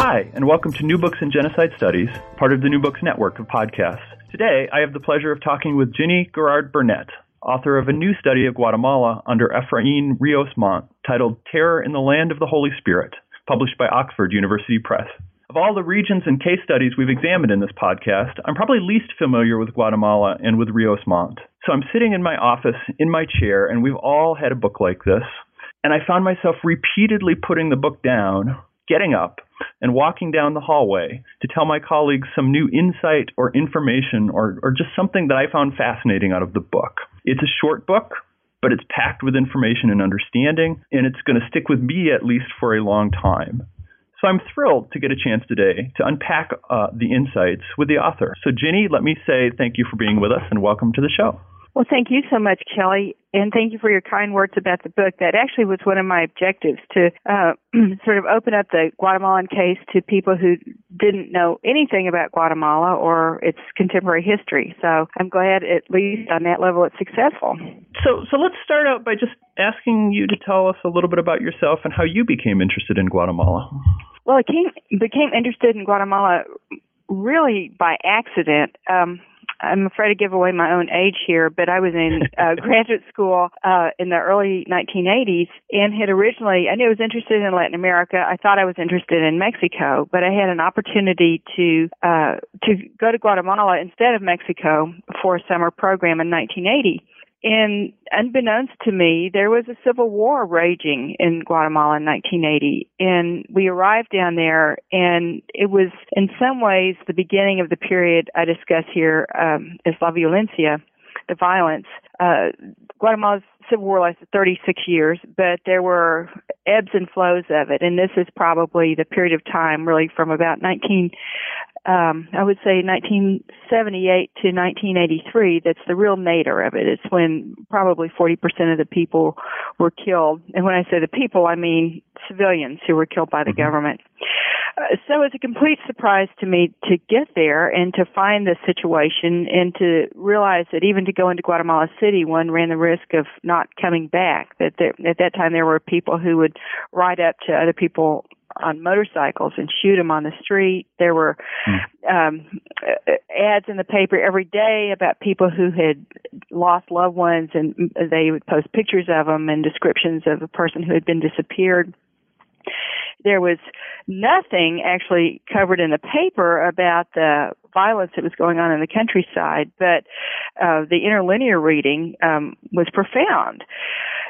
Hi, and welcome to New Books in Genocide Studies, part of the New Books Network of podcasts. Today, I have the pleasure of talking with Ginny Garrard Burnett, author of a new study of Guatemala under Efrain Rios Montt titled Terror in the Land of the Holy Spirit, published by Oxford University Press. Of all the regions and case studies we've examined in this podcast, I'm probably least familiar with Guatemala and with Rios Montt. So I'm sitting in my office in my chair, and we've all had a book like this, and I found myself repeatedly putting the book down, getting up, and walking down the hallway to tell my colleagues some new insight or information or, or just something that I found fascinating out of the book. It's a short book, but it's packed with information and understanding, and it's going to stick with me at least for a long time. So I'm thrilled to get a chance today to unpack uh, the insights with the author. So, Ginny, let me say thank you for being with us and welcome to the show. Well, thank you so much, Kelly, and thank you for your kind words about the book. That actually was one of my objectives to uh, sort of open up the Guatemalan case to people who didn't know anything about Guatemala or its contemporary history. So I'm glad, at least on that level, it's successful. So, so let's start out by just asking you to tell us a little bit about yourself and how you became interested in Guatemala. Well, I came, became interested in Guatemala really by accident. Um, I'm afraid to give away my own age here, but I was in uh, graduate school uh, in the early 1980s and had originally, I knew I was interested in Latin America. I thought I was interested in Mexico, but I had an opportunity to uh, to go to Guatemala instead of Mexico for a summer program in 1980. And unbeknownst to me, there was a civil war raging in Guatemala in 1980. And we arrived down there, and it was in some ways the beginning of the period I discuss here um, as La Violencia, the violence. Uh, Guatemala's civil war lasted 36 years, but there were ebbs and flows of it. And this is probably the period of time really from about 19 um, I would say 1978 to 1983, that's the real nadir of it. It's when probably 40% of the people were killed. And when I say the people, I mean civilians who were killed by the mm-hmm. government. Uh, so it's a complete surprise to me to get there and to find the situation and to realize that even to go into Guatemala City, one ran the risk of not coming back. That there, at that time there were people who would ride up to other people on motorcycles and shoot them on the street. There were mm. um, ads in the paper every day about people who had lost loved ones, and they would post pictures of them and descriptions of a person who had been disappeared. There was nothing actually covered in the paper about the violence that was going on in the countryside, but uh, the interlinear reading um, was profound.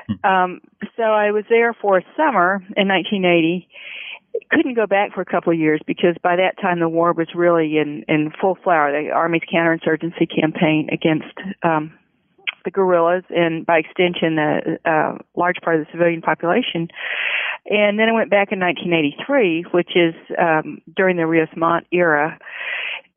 Hmm. Um, so I was there for a summer in 1980 couldn't go back for a couple of years because by that time the war was really in in full flower. The army's counterinsurgency campaign against um, the guerrillas and by extension a uh, large part of the civilian population. And then I went back in 1983, which is um, during the Rios Montt era.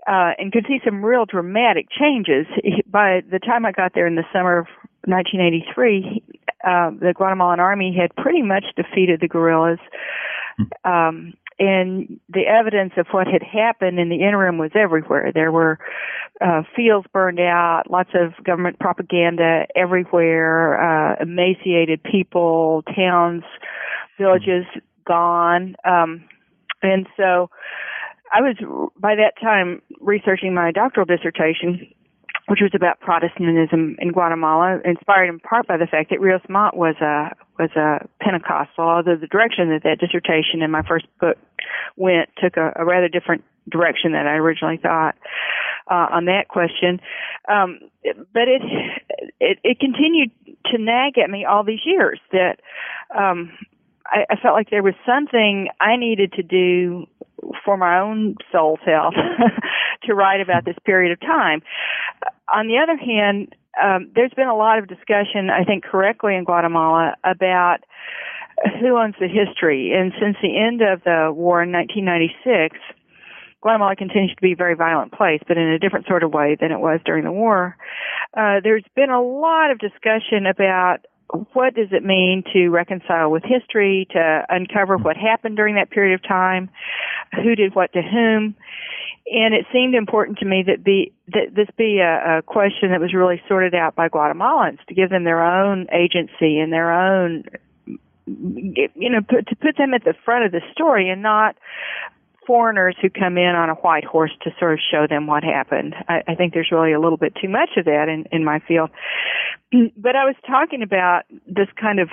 Uh, and could see some real dramatic changes. By the time I got there in the summer of 1983, uh, the Guatemalan army had pretty much defeated the guerrillas. Um, and the evidence of what had happened in the interim was everywhere. There were uh, fields burned out, lots of government propaganda everywhere, uh, emaciated people, towns, villages gone. Um, and so I was, by that time, researching my doctoral dissertation which was about Protestantism in Guatemala, inspired in part by the fact that Rios Montt was a was a Pentecostal. Although the direction that that dissertation in my first book went took a, a rather different direction than I originally thought uh, on that question. Um, but it, it it continued to nag at me all these years that um, I, I felt like there was something I needed to do for my own soul's health to write about this period of time. On the other hand, um, there's been a lot of discussion, I think correctly in Guatemala, about who owns the history. And since the end of the war in 1996, Guatemala continues to be a very violent place, but in a different sort of way than it was during the war. Uh, there's been a lot of discussion about what does it mean to reconcile with history, to uncover what happened during that period of time, who did what to whom. And it seemed important to me that be that this be a, a question that was really sorted out by Guatemalans to give them their own agency and their own you know put, to put them at the front of the story and not foreigners who come in on a white horse to sort of show them what happened. I, I think there's really a little bit too much of that in, in my field. But I was talking about this kind of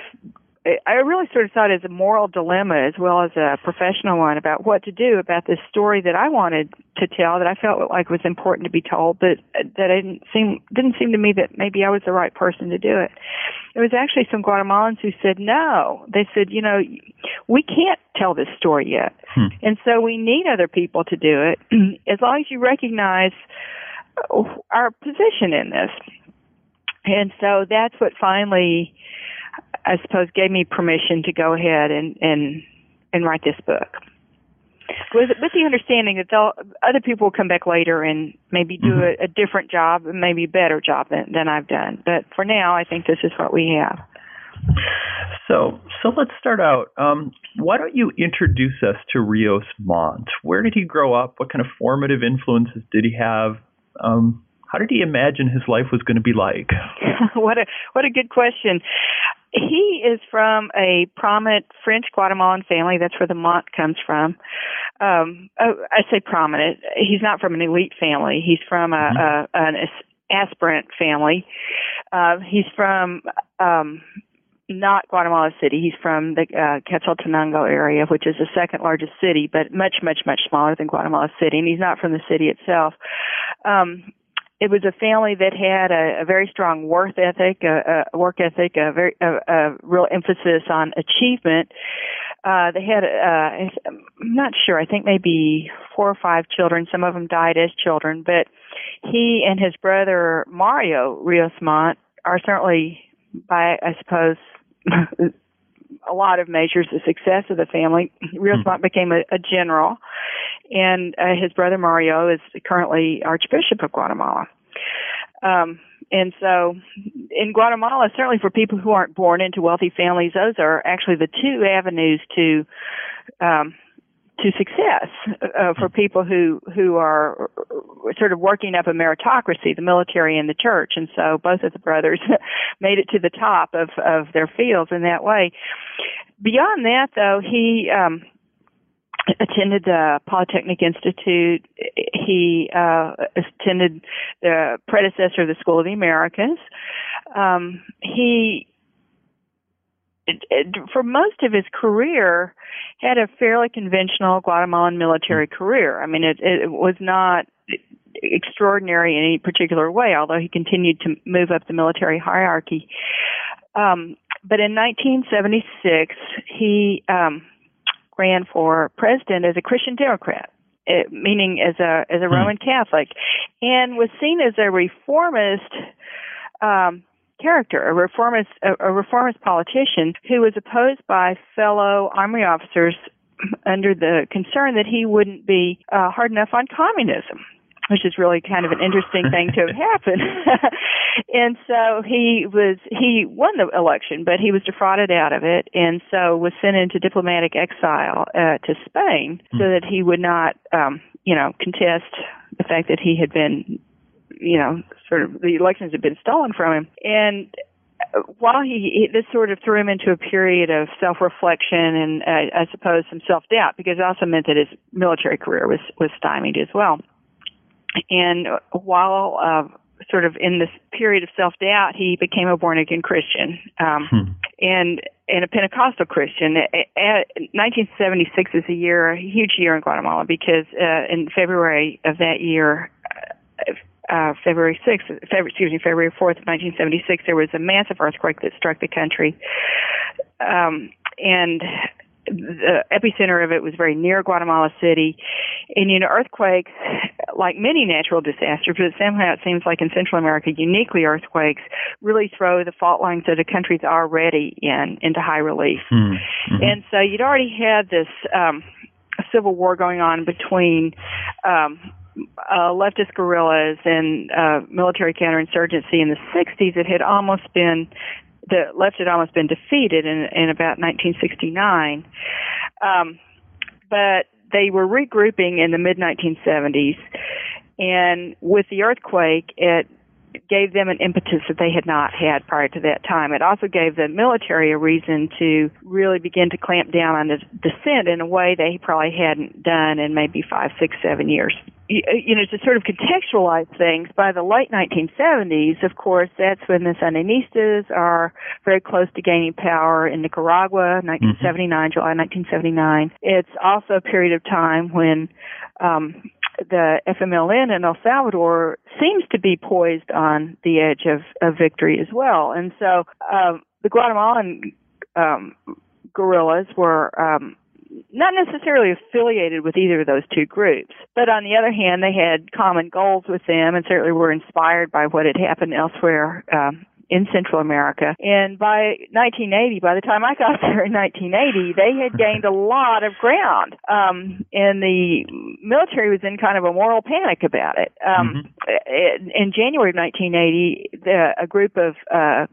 I really sort of saw it as a moral dilemma as well as a professional one about what to do about this story that I wanted to tell that I felt like was important to be told, but that it didn't seem didn't seem to me that maybe I was the right person to do it. It was actually some Guatemalans who said no. They said, you know, we can't tell this story yet, hmm. and so we need other people to do it. as long as you recognize our position in this, and so that's what finally I suppose, gave me permission to go ahead and and and write this book. With with the understanding that they'll, other people will come back later and maybe do mm-hmm. a, a different job, and maybe a better job than than I've done. But for now, I think this is what we have. So, so let's start out. Um, why don't you introduce us to Rios Montt? Where did he grow up? What kind of formative influences did he have? Um, how did he imagine his life was going to be like? what a what a good question. He is from a prominent French Guatemalan family. That's where the Montt comes from. Um, oh, I say prominent. He's not from an elite family. He's from a, mm-hmm. a an aspirant family. Uh, he's from um, not Guatemala City. He's from the uh, Quetzaltenango area, which is the second largest city, but much, much, much smaller than Guatemala City. And he's not from the city itself. Um, it was a family that had a, a very strong work ethic, a, a work ethic, a very a, a real emphasis on achievement. Uh, they had, uh, I'm not sure, I think maybe four or five children. Some of them died as children, but he and his brother Mario Rios Montt are certainly, by I suppose, a lot of measures the success of the family. Rios Montt became a, a general, and uh, his brother Mario is currently Archbishop of Guatemala. Um, and so in Guatemala, certainly for people who aren't born into wealthy families, those are actually the two avenues to um, to success uh, for people who who are sort of working up a meritocracy, the military and the church. And so both of the brothers made it to the top of of their fields in that way. Beyond that, though, he um, attended the Polytechnic Institute. He uh, attended the predecessor of the School of the Americas. Um, he, for most of his career, had a fairly conventional Guatemalan military career. I mean, it, it was not extraordinary in any particular way, although he continued to move up the military hierarchy. Um, but in 1976, he um, ran for president as a Christian Democrat. It, eh, meaning as a as a hmm. Roman Catholic, and was seen as a reformist um, character, a reformist a, a reformist politician who was opposed by fellow army officers under the concern that he wouldn't be uh, hard enough on communism which is really kind of an interesting thing to have happened. and so he was he won the election, but he was defrauded out of it, and so was sent into diplomatic exile uh, to Spain so that he would not, um, you know, contest the fact that he had been, you know, sort of the elections had been stolen from him, and while he, he this sort of threw him into a period of self-reflection and uh, I suppose some self-doubt because it also meant that his military career was was stymied as well and while uh, sort of in this period of self doubt, he became a born again Christian, um, hmm. and and a Pentecostal Christian. At, 1976 is a year, a huge year in Guatemala because uh, in February of that year. Uh, uh, February 6th, February, excuse me, February 4th of 1976, there was a massive earthquake that struck the country. Um, and the epicenter of it was very near Guatemala City. And you know, earthquakes, like many natural disasters, but somehow it seems like in Central America, uniquely earthquakes really throw the fault lines that a country's already in into high relief. Hmm. Mm-hmm. And so you'd already had this um, civil war going on between um, uh, leftist guerrillas and uh, military counterinsurgency in the 60s. It had almost been the left had almost been defeated in, in about 1969. Um, but they were regrouping in the mid 1970s, and with the earthquake, it gave them an impetus that they had not had prior to that time. It also gave the military a reason to really begin to clamp down on the dissent in a way they probably hadn't done in maybe five, six, seven years. You, you know, to sort of contextualize things, by the late 1970s, of course, that's when the Sandinistas are very close to gaining power in Nicaragua, 1979, mm-hmm. July 1979. It's also a period of time when um, the FMLN in El Salvador seems to be poised on the edge of, of victory as well. And so um, the Guatemalan um, guerrillas were um, not necessarily affiliated with either of those two groups, but on the other hand, they had common goals with them and certainly were inspired by what had happened elsewhere um, in Central America. And by 1980, by the time I got there in 1980, they had gained a lot of ground. Um, and the military was in kind of a moral panic about it. Um, mm-hmm. In January of 1980, the, a group of uh,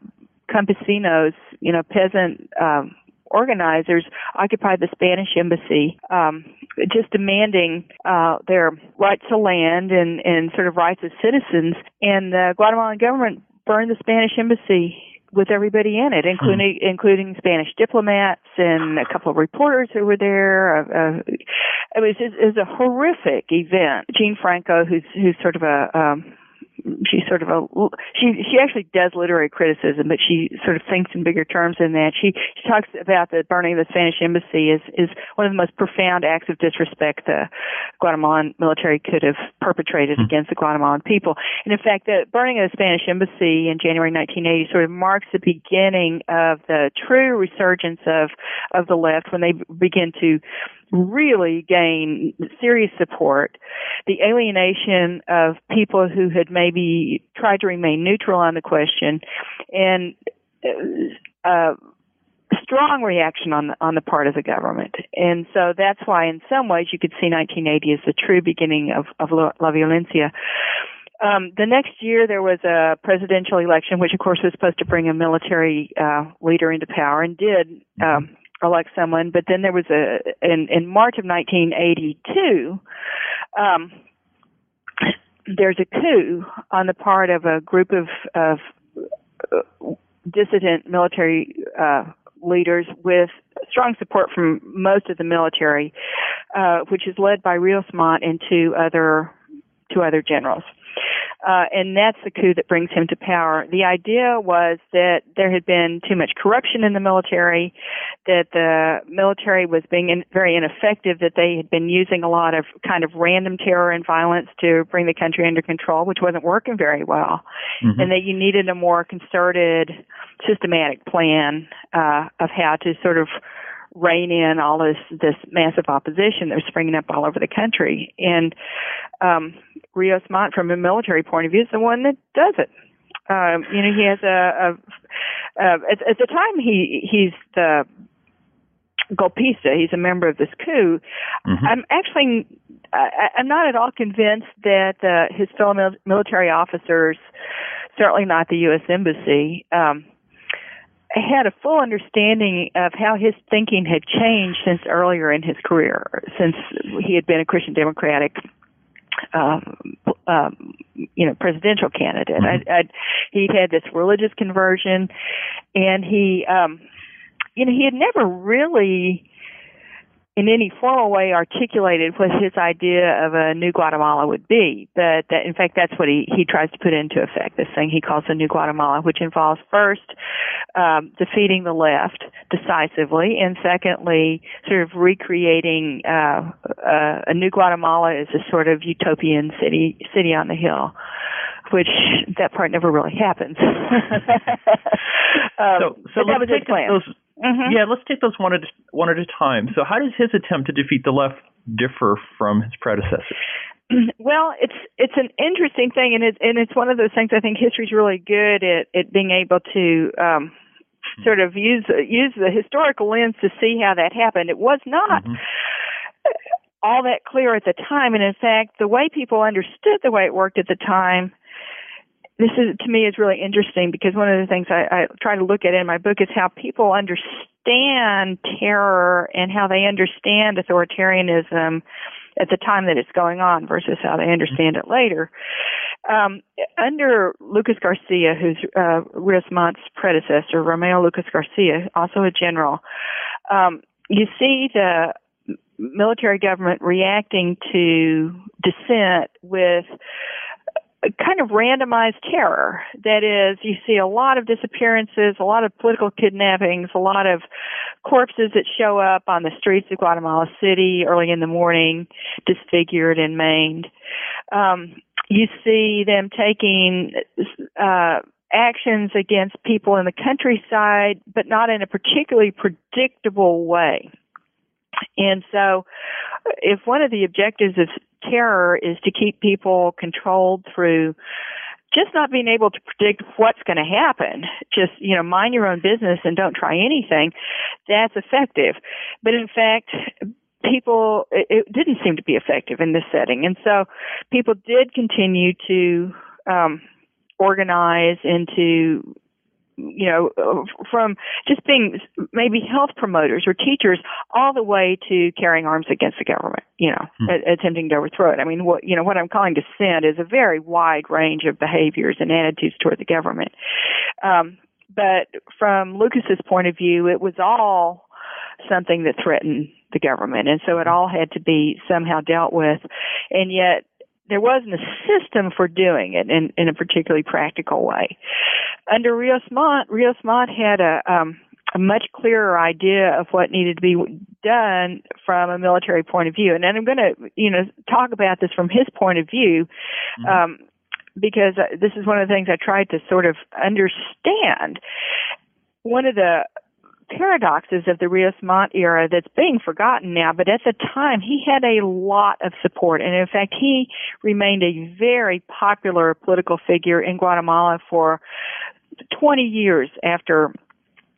campesinos, you know, peasant um, organizers occupied the Spanish embassy, um, just demanding uh, their rights to land and, and sort of rights as citizens. And the Guatemalan government burned the Spanish embassy with everybody in it, including hmm. including Spanish diplomats and a couple of reporters who were there. Uh, uh, it was it was a horrific event. Jean Franco, who's who's sort of a um, she's sort of a she she actually does literary criticism, but she sort of thinks in bigger terms than that. She she talks about the burning of the Spanish embassy is is one of the most profound acts of disrespect the Guatemalan military could have perpetrated mm-hmm. against the Guatemalan people. And in fact, the burning of the Spanish embassy in January 1980 sort of marks the beginning of the true resurgence of of the left when they begin to really gain serious support. The alienation of people who had maybe tried to remain neutral on the question, and uh, uh, strong reaction on the, on the part of the government. And so that's why, in some ways, you could see 1980 as the true beginning of, of La, La Violencia. Um, the next year there was a presidential election, which of course was supposed to bring a military uh, leader into power, and did um, elect someone. But then there was a in in March of 1982. Um, there's a coup on the part of a group of of uh, dissident military uh, leaders with strong support from most of the military, uh, which is led by Rios Montt and two other two other generals. Uh, and that's the coup that brings him to power. The idea was that there had been too much corruption in the military, that the military was being in, very ineffective, that they had been using a lot of kind of random terror and violence to bring the country under control, which wasn't working very well, mm-hmm. and that you needed a more concerted, systematic plan uh, of how to sort of rein in all this this massive opposition that was springing up all over the country. And um, Rios Montt, from a military point of view, is the one that does it. Um, you know, he has a, a, a at, at the time he he's the golpista. He's a member of this coup. Mm-hmm. I'm actually I, I'm not at all convinced that uh, his fellow mil- military officers, certainly not the U.S. embassy. Um, had a full understanding of how his thinking had changed since earlier in his career, since he had been a Christian Democratic um, um, you know, presidential candidate. Mm-hmm. I, I, he'd had this religious conversion, and he, um, you know, he had never really in any formal way articulated what his idea of a new Guatemala would be. But that, in fact, that's what he, he tries to put into effect, this thing he calls the new Guatemala, which involves first um, defeating the left decisively, and secondly, sort of recreating uh, uh, a new Guatemala as a sort of utopian city city on the hill which that part never really happens. um, so, so that was his plan. Those, Mm-hmm. Yeah, let's take those one at one at a time. So, how does his attempt to defeat the left differ from his predecessors? Well, it's it's an interesting thing, and it's and it's one of those things I think history's really good at at being able to um, sort of use use the historical lens to see how that happened. It was not. Mm-hmm. All that clear at the time, and in fact, the way people understood the way it worked at the time this is to me is really interesting because one of the things I, I try to look at in my book is how people understand terror and how they understand authoritarianism at the time that it's going on versus how they understand it later. Um, under Lucas Garcia, who's uh, Rios Montt's predecessor, Romeo Lucas Garcia, also a general, um, you see the military government reacting to dissent with kind of randomized terror. That is, you see a lot of disappearances, a lot of political kidnappings, a lot of corpses that show up on the streets of Guatemala City early in the morning, disfigured and maimed. Um, you see them taking uh, actions against people in the countryside, but not in a particularly predictable way. And so, if one of the objectives of terror is to keep people controlled through just not being able to predict what's going to happen, just, you know, mind your own business and don't try anything, that's effective. But in fact, people, it, didn't seem to be effective in this setting. And so people did continue to, um, organize into you know, from just being maybe health promoters or teachers all the way to carrying arms against the government, you know, hmm. attempting to overthrow it. I mean, what, you know, what I'm calling dissent is a very wide range of behaviors and attitudes toward the government. Um, but from Lucas's point of view, it was all something that threatened the government. And so it all had to be somehow dealt with. And yet there wasn't a system for doing it in, in a particularly practical way. Under Rios Montt, Rios Montt had a, um, a much clearer idea of what needed to be done from a military point of view. And then I'm going to, you know, talk about this from his point of view, mm-hmm. um, because this is one of the things I tried to sort of understand. One of the paradoxes of the Rios Montt era that's being forgotten now, but at the time he had a lot of support. And in fact, he remained a very popular political figure in Guatemala for 20 years after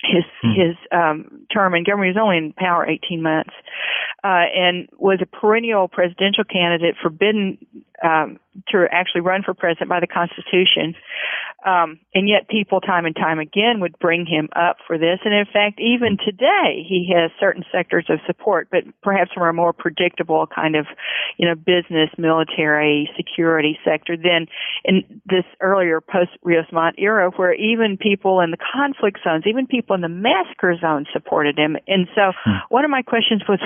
his hmm. his um term in government. He was only in power 18 months, uh, and was a perennial presidential candidate, forbidden um, to actually run for president by the Constitution. Um, and yet people time and time again would bring him up for this. And in fact, even today, he has certain sectors of support, but perhaps from a more predictable kind of, you know, business, military, security sector than in this earlier post Rios Montt era where even people in the conflict zones, even people in the massacre zone supported him. And so hmm. one of my questions was,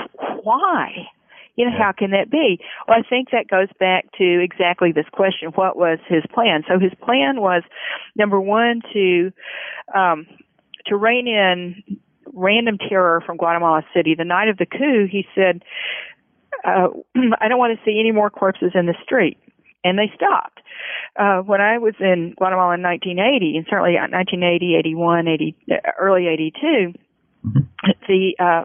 why? You know, yeah. how can that be? Well, I think that goes back to exactly this question. What was his plan? So his plan was number one to um to rein in random terror from Guatemala City. The night of the coup, he said, uh, I don't want to see any more corpses in the street. And they stopped. Uh, when I was in Guatemala in 1980, and certainly 1980, 81, 80, early 82, mm-hmm. the uh,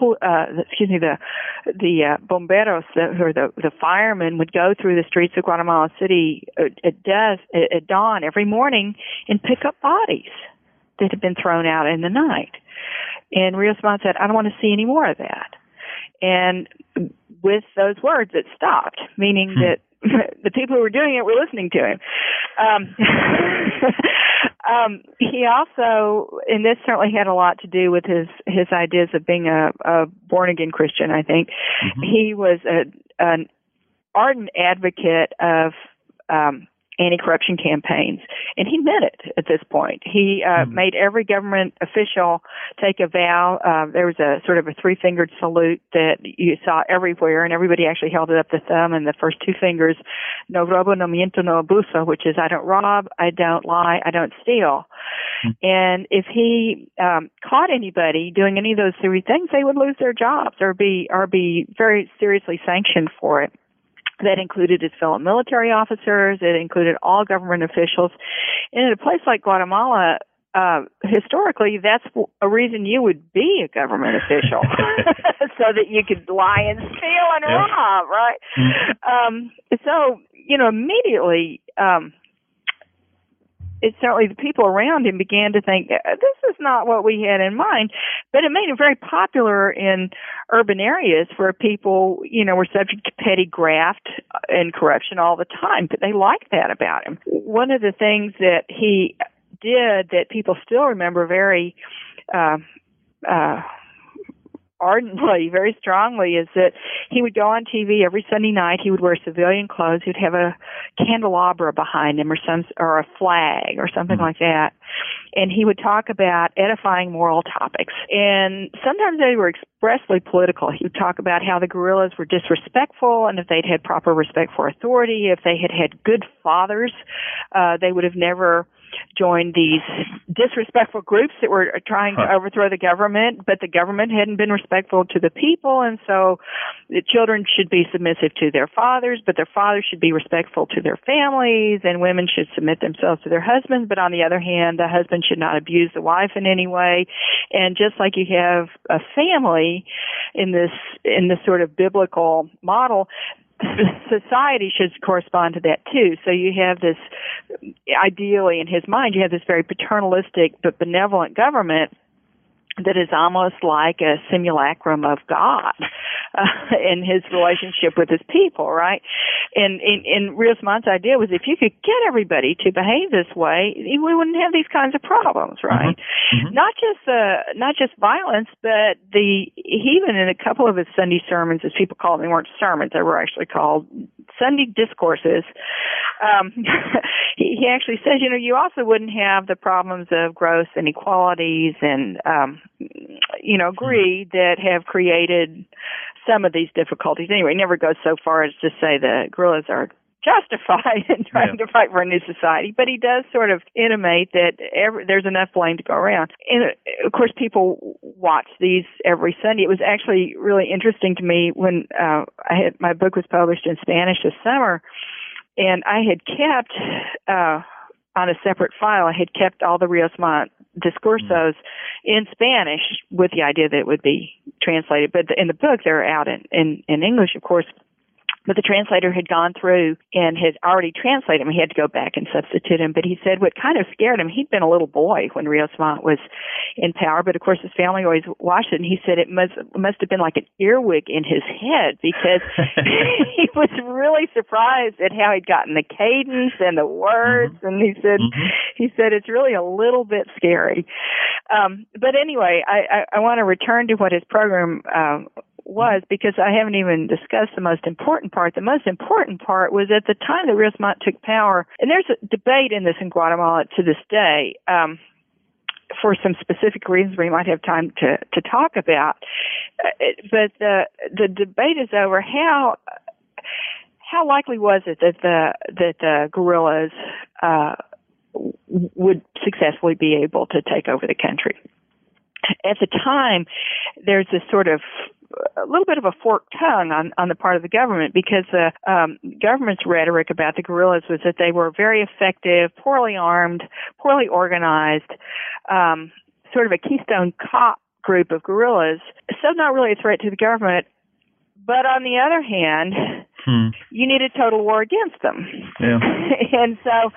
uh, excuse me, the the uh, bomberos the, or the the firemen would go through the streets of Guatemala City at, at dusk at dawn every morning and pick up bodies that had been thrown out in the night. And Rios Montt said, "I don't want to see any more of that." And with those words, it stopped, meaning hmm. that the people who were doing it were listening to him. Um, um, he also, and this certainly had a lot to do with his his ideas of being a, a born again Christian. I think mm-hmm. he was a, an ardent advocate of um, anti-corruption campaigns, and he meant it at this point. He uh, mm-hmm. made every government official take a vow. Uh, there was a sort of a three-fingered salute that you saw everywhere, and everybody actually held it up the thumb and the first two fingers. No robo, no miento, no abuso, which is I don't rob, I don't lie, I don't steal. Mm-hmm. And if he um, caught anybody doing any of those three things, they would lose their jobs or be or be very seriously sanctioned for it. That included his fellow military officers. It included all government officials. And in a place like Guatemala, uh, historically, that's a reason you would be a government official, so that you could lie and steal and yeah. rob, right? Mm-hmm. Um, so, you know, immediately, um, it certainly the people around him began to think uh, this is not what we had in mind. But it made him very popular in urban areas where people you know were subject to petty graft and corruption all the time but they liked that about him. One of the things that he did that people still remember very uh uh ardently, very strongly, is that he would go on TV every Sunday night. He would wear civilian clothes. He'd have a candelabra behind him, or some, or a flag, or something mm-hmm. like that. And he would talk about edifying moral topics. And sometimes they were expressly political. He would talk about how the guerrillas were disrespectful, and if they'd had proper respect for authority, if they had had good fathers, uh, they would have never joined these disrespectful groups that were trying to overthrow the government, but the government hadn't been respectful to the people, and so the children should be submissive to their fathers, but their fathers should be respectful to their families, and women should submit themselves to their husbands. But on the other hand, the husband should not abuse the wife in any way. And just like you have a family in this in this sort of biblical model, society should correspond to that too. So you have this, ideally in his mind, you have this very paternalistic but benevolent government that is almost like a simulacrum of God uh, in his relationship with his people, right? And, and, and Rios Montt's idea was if you could get everybody to behave this way, we wouldn't have these kinds of problems, right? Mm-hmm. Mm-hmm. Not just uh, not just violence, but the he even in a couple of his Sunday sermons, as people call them, they weren't sermons; they were actually called Sunday discourses. Um, he, he actually says, you know, you also wouldn't have the problems of gross inequalities and um, you know, greed that have created some of these difficulties. Anyway, he never goes so far as to say the guerrillas are justified in trying yeah. to fight for a new society, but he does sort of intimate that every, there's enough blame to go around. And uh, of course, people watch these every Sunday. It was actually really interesting to me when uh, I had my book was published in Spanish this summer, and I had kept. Uh, on a separate file, I had kept all the Rios Montt discursos in Spanish with the idea that it would be translated. But in the book, they're out in, in, in English, of course. But the translator had gone through and had already translated him. He had to go back and substitute him. But he said what kind of scared him, he'd been a little boy when Rios Montt was in power, but of course his family always watched it and he said it must must have been like an earwig in his head because he was really surprised at how he'd gotten the cadence and the words mm-hmm. and he said mm-hmm. he said it's really a little bit scary. Um but anyway, I, I, I want to return to what his program um was because I haven't even discussed the most important part. The most important part was at the time that Rios Montt took power, and there's a debate in this in Guatemala to this day. Um, for some specific reasons we might have time to, to talk about. Uh, but the the debate is over how how likely was it that the that the guerrillas uh, would successfully be able to take over the country? At the time, there's this sort of a little bit of a forked tongue on, on the part of the government because the um, government's rhetoric about the guerrillas was that they were very effective, poorly armed, poorly organized, um, sort of a Keystone Cop group of guerrillas, so not really a threat to the government. But on the other hand, hmm. you need a total war against them. Yeah. and so,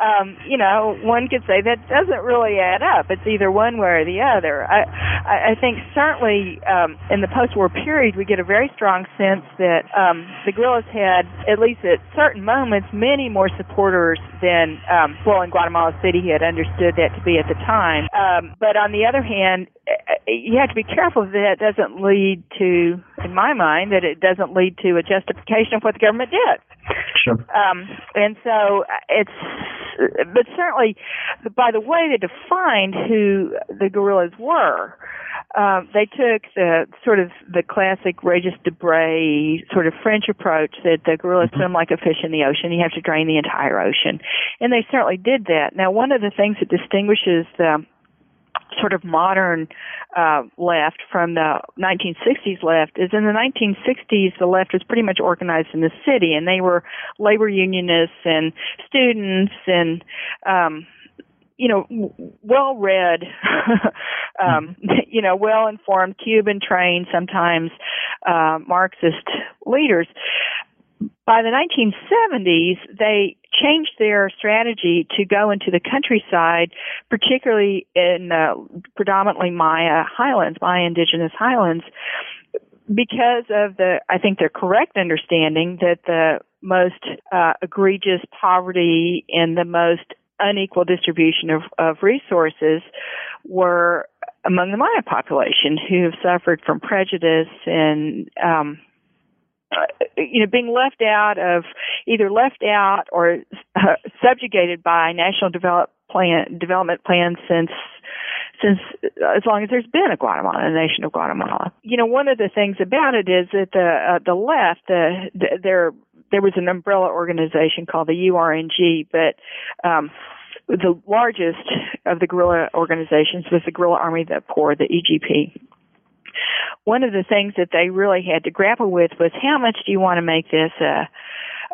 um, you know, one could say that doesn't really add up. It's either one way or the other. I, I think certainly um, in the post-war period, we get a very strong sense that um, the guerrillas had, at least at certain moments, many more supporters than, um, well, in Guatemala City, he had understood that to be at the time. Um, but on the other hand, you have to be careful that that doesn't lead to, in my mind, that it doesn't lead to a justification of what the government did. Sure. Um, and so uh, it's, but certainly, by the way they defined who the guerrillas were, um, they took the sort of the classic Regis Debray sort of French approach that the guerrillas mm-hmm. swim like a fish in the ocean. You have to drain the entire ocean, and they certainly did that. Now, one of the things that distinguishes the sort of modern uh, left from the 1960s left is in the 1960s the left was pretty much organized in the city and they were labor unionists and students and um you know well read um you know well informed cuban trained sometimes uh marxist leaders by the 1970s, they changed their strategy to go into the countryside, particularly in uh, predominantly Maya highlands, Maya indigenous highlands, because of the, I think, their correct understanding that the most uh, egregious poverty and the most unequal distribution of, of resources were among the Maya population who have suffered from prejudice and um, uh, you know being left out of either left out or uh, subjugated by national develop plan development plans since since uh, as long as there's been a Guatemala, a nation of Guatemala. You know, one of the things about it is that the uh, the left, the, the there there was an umbrella organization called the URNG, but um, the largest of the guerrilla organizations was the Guerrilla Army of the Poor, the EGP. One of the things that they really had to grapple with was how much do you want to make this a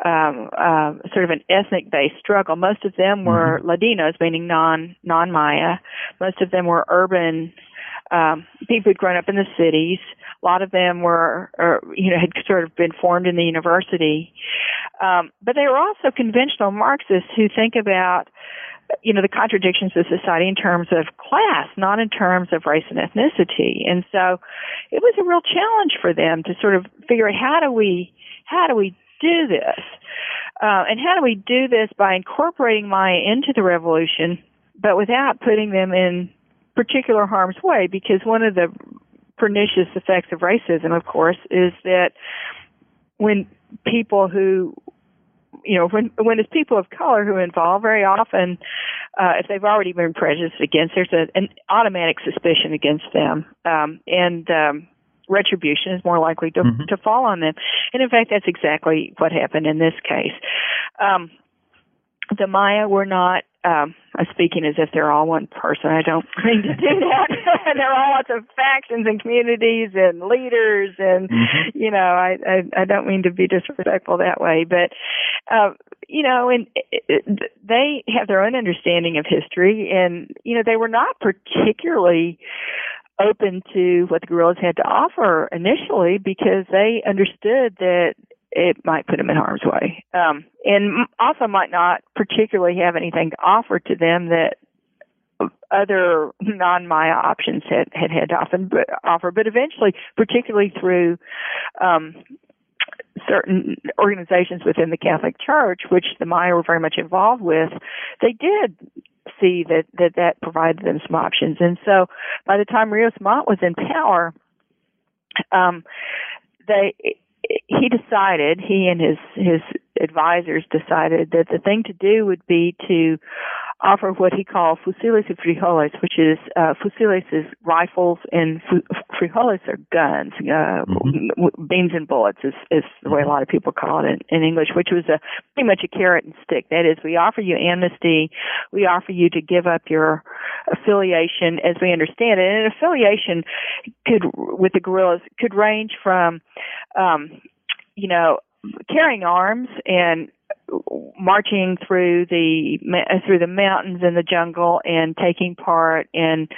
um, uh, sort of an ethnic based struggle. Most of them were mm-hmm. Ladinos, meaning non non Maya. Most of them were urban um, people who'd grown up in the cities. A lot of them were, or, you know, had sort of been formed in the university. Um, but they were also conventional Marxists who think about you know the contradictions of society in terms of class, not in terms of race and ethnicity. And so it was a real challenge for them to sort of figure out how do we how do we do this, uh, and how do we do this by incorporating Maya into the revolution, but without putting them in particular harm's way? Because one of the pernicious effects of racism, of course, is that when people who you know, when when it's people of color who are involved, very often, uh, if they've already been prejudiced against, there's a, an automatic suspicion against them, um, and um, retribution is more likely to mm-hmm. to fall on them. And in fact, that's exactly what happened in this case. Um, the Maya were not um I'm speaking as if they're all one person. I don't mean to do that. there are all lots of factions and communities and leaders and mm-hmm. you know, I, I I don't mean to be disrespectful that way, but uh you know, and it, it, they have their own understanding of history and you know, they were not particularly open to what the guerrillas had to offer initially because they understood that it might put them in harm's way. Um, and also might not particularly have anything to offer to them that other non-Maya options had had had to offer. But eventually, particularly through um, certain organizations within the Catholic Church, which the Maya were very much involved with, they did see that that that provided them some options. And so, by the time Rios Montt was in power, um, they he decided, he and his his advisors decided that the thing to do would be to offer what he called fusiles y frijoles, which is uh, fusiles is rifles and frijoles are guns, uh, mm-hmm. beans and bullets is, is the way a lot of people call it in, in English, which was a pretty much a carrot and stick. That is, we offer you amnesty, we offer you to give up your affiliation as we understand it. And an affiliation could with the guerrillas could range from um, you know, carrying arms and marching through the through the mountains and the jungle and taking part in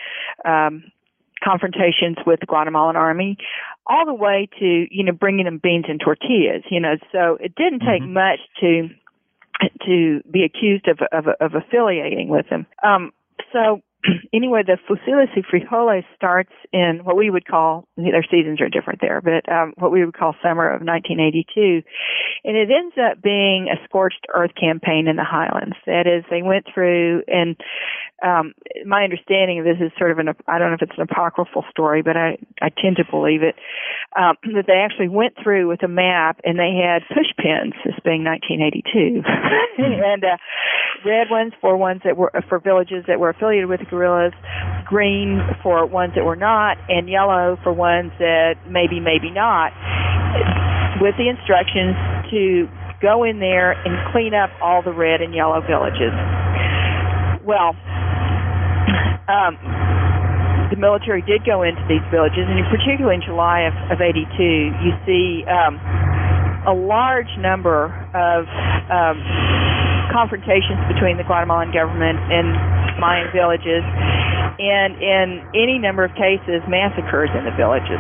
um, confrontations with the Guatemalan army, all the way to you know bringing them beans and tortillas. You know, so it didn't take mm-hmm. much to to be accused of of, of affiliating with them. Um, so anyway, the Fusiles y Frijoles starts in what we would call, their seasons are different there, but um, what we would call summer of 1982. And it ends up being a scorched earth campaign in the highlands. That is, they went through, and um, my understanding of this is sort of an, I don't know if it's an apocryphal story, but I, I tend to believe it, um, that they actually went through with a map and they had push pins, this being 1982. and uh, red ones for ones that were, for villages that were affiliated with guerrillas, green for ones that were not, and yellow for ones that maybe, maybe not, with the instructions to go in there and clean up all the red and yellow villages. Well, um, the military did go into these villages, and particularly in July of, of 82, you see um, a large number of um, confrontations between the Guatemalan government and Mayan villages, and in any number of cases, massacres in the villages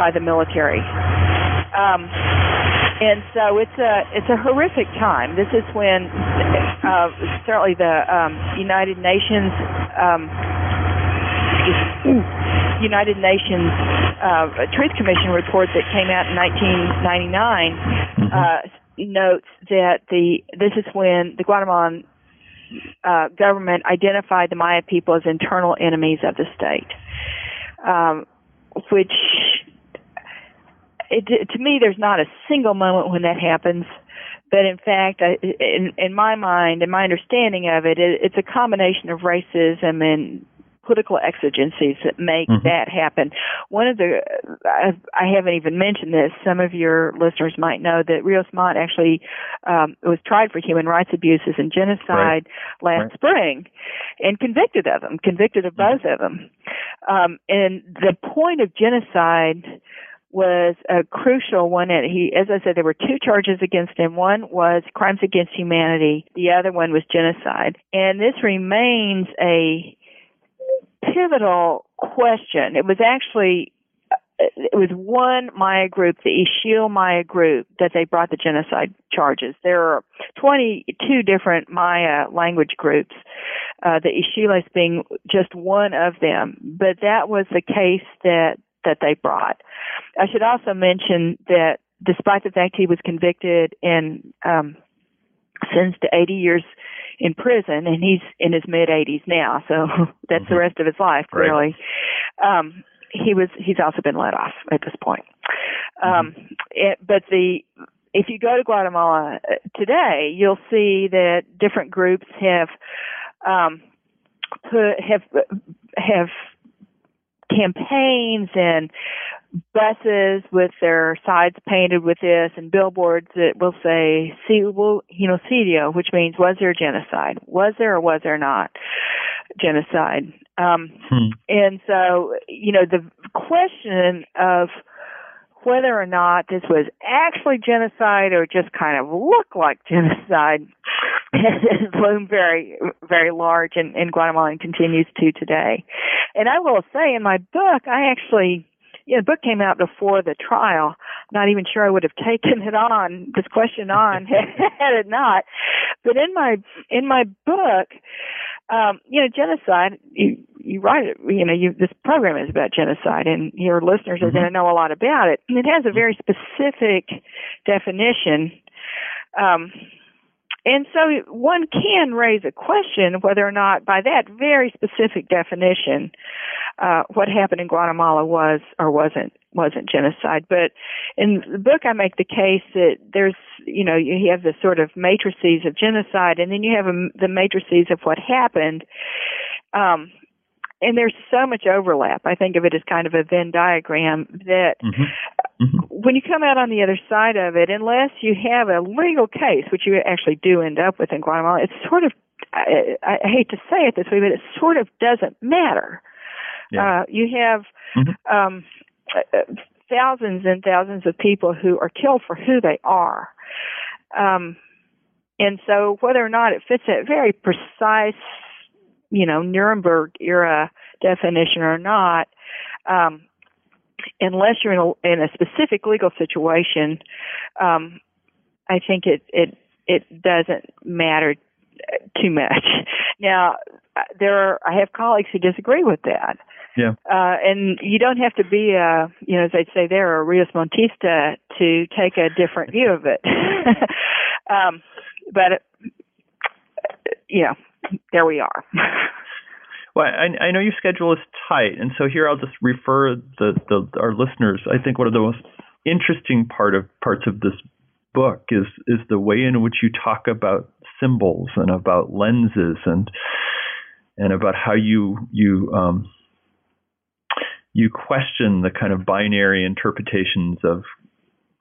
by the military. Um, and so it's a it's a horrific time. This is when uh, certainly the um, United Nations um, United Nations uh, Truth Commission report that came out in 1999 mm-hmm. uh, notes that the this is when the Guatemalan uh, government identified the Maya people as internal enemies of the state. um, which it, to me, there's not a single moment when that happens. But in fact, I, in, in my mind, and my understanding of it, it, it's a combination of racism and political exigencies that make mm-hmm. that happen. One of the, I, I haven't even mentioned this. Some of your listeners might know that Rios Montt actually um, was tried for human rights abuses and genocide right. last right. spring, and convicted of them, convicted of mm-hmm. both of them. Um, and the point of genocide was a crucial one. And he, as I said, there were two charges against him. One was crimes against humanity. The other one was genocide. And this remains a pivotal question. It was actually it was one Maya group, the Ixil Maya group, that they brought the genocide charges. There are 22 different Maya language groups, uh, the Ixilés being just one of them. But that was the case that that they brought. I should also mention that despite the fact he was convicted and um, sentenced to 80 years in prison, and he's in his mid 80s now, so that's mm-hmm. the rest of his life, right. really. Um, he was he's also been let off at this point. Um, mm-hmm. it, but the if you go to Guatemala uh, today, you'll see that different groups have um, put have have campaigns and buses with their sides painted with this and billboards that will say "Hubo genocidio," which means was there genocide? Was there or was there not genocide? Um, hmm. And so, you know, the question of whether or not this was actually genocide or just kind of looked like genocide has loomed very, very large in, in Guatemala and continues to today. And I will say in my book, I actually, you know, the book came out before the trial. Not even sure I would have taken it on, this question on, had it not. But in my, in my book, um, you know, genocide, you, you write it, you know, you, this program is about genocide and your listeners are mm-hmm. going to know a lot about it. And it has a very specific definition. Um, and so one can raise a question whether or not, by that very specific definition, uh, what happened in Guatemala was or wasn't wasn't genocide. But in the book, I make the case that there's, you know, you have the sort of matrices of genocide, and then you have a, the matrices of what happened. Um, and there's so much overlap. I think of it as kind of a Venn diagram that mm-hmm. Mm-hmm. when you come out on the other side of it, unless you have a legal case, which you actually do end up with in Guatemala, it's sort of, I, I hate to say it this way, but it sort of doesn't matter. Yeah. Uh, you have, mm-hmm. um, thousands and thousands of people who are killed for who they are. Um, and so whether or not it fits that very precise you know Nuremberg era definition or not, um, unless you're in a, in a specific legal situation, um, I think it it it doesn't matter too much. Now, there are I have colleagues who disagree with that. Yeah. Uh, and you don't have to be a, you know, as they say there, a Rios Montista to take a different view of it. um, but, uh, you know, there we are. well, I, I know your schedule is tight, and so here I'll just refer the, the our listeners. I think one of the most interesting part of parts of this book is is the way in which you talk about symbols and about lenses and and about how you you um, you question the kind of binary interpretations of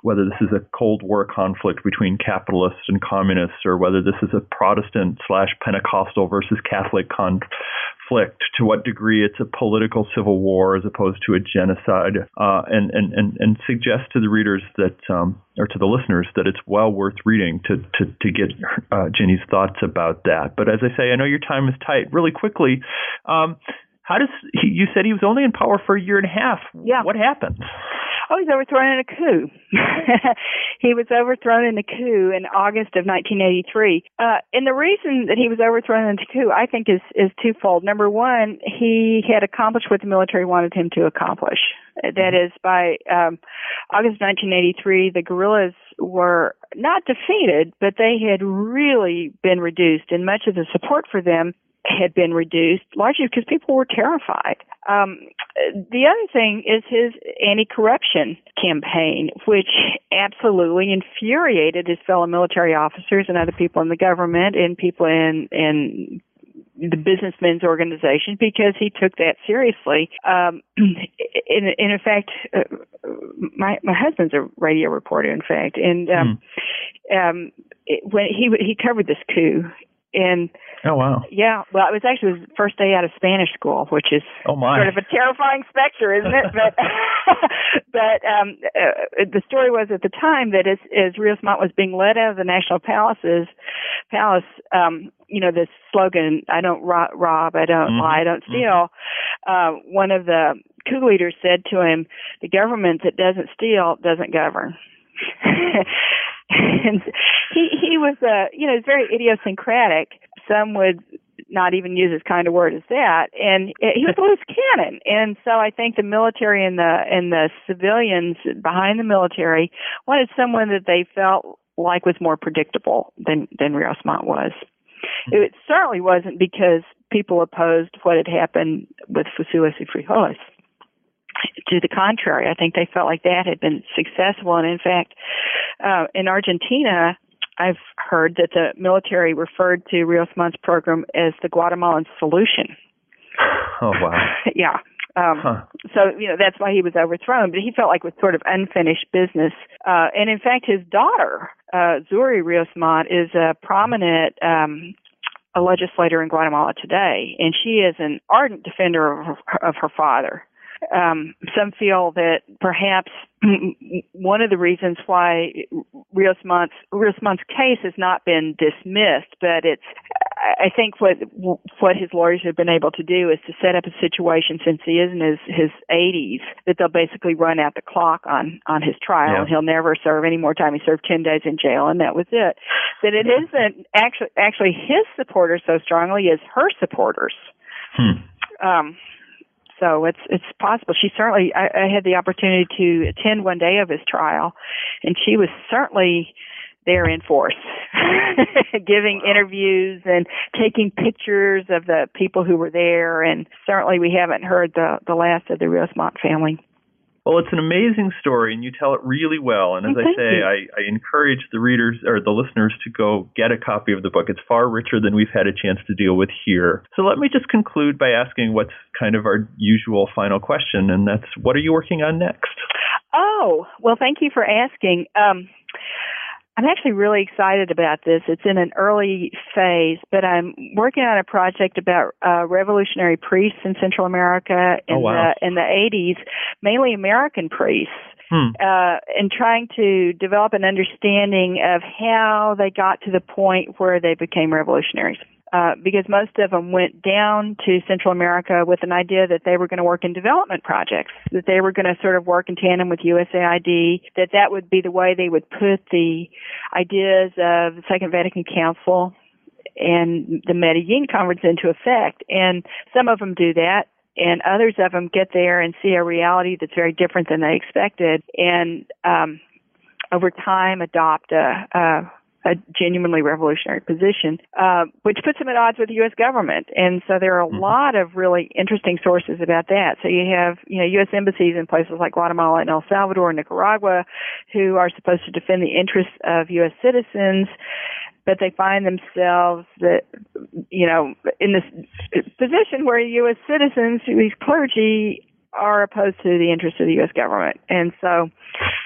whether this is a Cold War conflict between capitalists and communists, or whether this is a Protestant slash Pentecostal versus Catholic conflict, to what degree it's a political civil war as opposed to a genocide, uh, and, and, and, and suggest to the readers that, um, or to the listeners, that it's well worth reading to, to, to get uh, Ginny's thoughts about that. But as I say, I know your time is tight. Really quickly, um, how does he, you said he was only in power for a year and a half? Yeah. What happened? Oh, he's overthrown in a coup. he was overthrown in a coup in August of 1983. Uh, and the reason that he was overthrown in a coup, I think, is is twofold. Number one, he had accomplished what the military wanted him to accomplish. That is, by um, August 1983, the guerrillas were not defeated, but they had really been reduced, and much of the support for them had been reduced, largely because people were terrified. Um, the other thing is his anti-corruption campaign, which absolutely infuriated his fellow military officers and other people in the government and people in in the businessmen's organization because he took that seriously. Um, in, in fact, uh, my my husband's a radio reporter, in fact, and um, mm. um, it, when he he covered this coup and oh wow, yeah. Well, it was actually his first day out of Spanish school, which is oh my. sort of a terrifying specter, isn't it? but but um, uh, the story was at the time that as as Rios Montt was being led out of the National Palaces, Palace, um, you know, this slogan, "I don't rob, rob I don't mm-hmm. lie, I don't mm-hmm. steal." Mm-hmm. Uh, one of the coup leaders said to him, "The government that doesn't steal doesn't govern." and he he was a you know very idiosyncratic. Some would not even use as kind of word as that. And he was a loose cannon. And so I think the military and the and the civilians behind the military wanted someone that they felt like was more predictable than than Rios Montt was. Mm-hmm. It certainly wasn't because people opposed what had happened with Fusiles y Frijoles to the contrary, I think they felt like that had been successful. And in fact, uh, in Argentina, I've heard that the military referred to Rios Montt's program as the Guatemalan solution. Oh wow! yeah. Um, huh. So you know that's why he was overthrown. But he felt like it was sort of unfinished business. Uh, and in fact, his daughter, uh, Zury Rios Montt, is a prominent um, a legislator in Guatemala today, and she is an ardent defender of her, of her father. Um, some feel that perhaps one of the reasons why Rios Montt's, Rios Montt's case has not been dismissed, but it's, I think what, what his lawyers have been able to do is to set up a situation since he is in his, his 80s that they'll basically run out the clock on, on his trial yeah. and he'll never serve any more time. He served 10 days in jail and that was it. That it isn't actually, actually his supporters so strongly as her supporters. Hmm. Um, so it's it's possible. She certainly I, I had the opportunity to attend one day of his trial, and she was certainly there in force, giving wow. interviews and taking pictures of the people who were there. And certainly, we haven't heard the the last of the Rios Montt family. Well, it's an amazing story, and you tell it really well. And as I say, I, I, encourage the readers or the listeners to go get a copy of the book. It's far richer than we've had a chance to deal with here. So let me just conclude by asking what's kind of our usual final question, and that's what are you working on next? Oh, well, thank you for asking. Um, I'm actually really excited about this. It's in an early phase, but I'm working on a project about uh, revolutionary priests in Central America in oh, wow. the in the 80s, mainly American priests. Hmm. Uh, and trying to develop an understanding of how they got to the point where they became revolutionaries. Uh, because most of them went down to Central America with an idea that they were going to work in development projects, that they were going to sort of work in tandem with USAID, that that would be the way they would put the ideas of the Second Vatican Council and the Medellin Conference into effect. And some of them do that, and others of them get there and see a reality that's very different than they expected, and um, over time adopt a, a a genuinely revolutionary position, uh, which puts them at odds with the U.S. government. And so there are a mm-hmm. lot of really interesting sources about that. So you have, you know, U.S. embassies in places like Guatemala and El Salvador and Nicaragua who are supposed to defend the interests of U.S. citizens but they find themselves that you know in this position where U.S. citizens, these clergy, are opposed to the interests of the U.S. government. And so,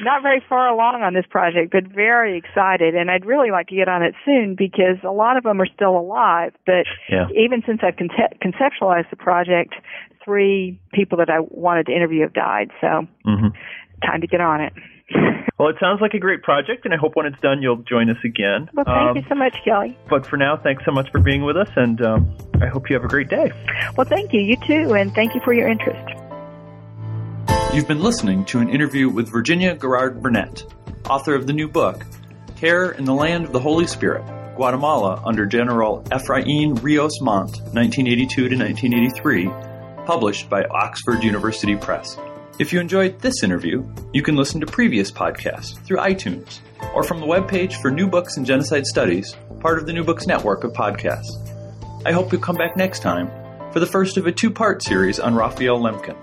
not very far along on this project, but very excited. And I'd really like to get on it soon because a lot of them are still alive. But yeah. even since I've conce- conceptualized the project, three people that I wanted to interview have died. So, mm-hmm. time to get on it. Well, it sounds like a great project, and I hope when it's done you'll join us again. Well, thank um, you so much, Kelly. But for now, thanks so much for being with us, and um, I hope you have a great day. Well, thank you. You too, and thank you for your interest. You've been listening to an interview with Virginia Garrard Burnett, author of the new book, Terror in the Land of the Holy Spirit Guatemala under General Efrain Rios Montt, 1982 to 1983, published by Oxford University Press. If you enjoyed this interview, you can listen to previous podcasts through iTunes or from the webpage for New Books in Genocide Studies, part of the New Books Network of podcasts. I hope you'll come back next time for the first of a two part series on Raphael Lemkin.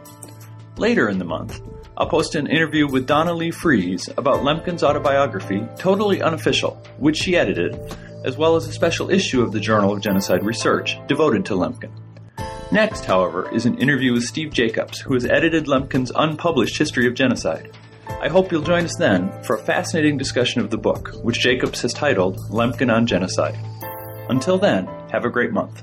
Later in the month, I'll post an interview with Donna Lee Frieze about Lemkin's autobiography, Totally Unofficial, which she edited, as well as a special issue of the Journal of Genocide Research devoted to Lemkin. Next, however, is an interview with Steve Jacobs, who has edited Lemkin's unpublished History of Genocide. I hope you'll join us then for a fascinating discussion of the book, which Jacobs has titled Lemkin on Genocide. Until then, have a great month.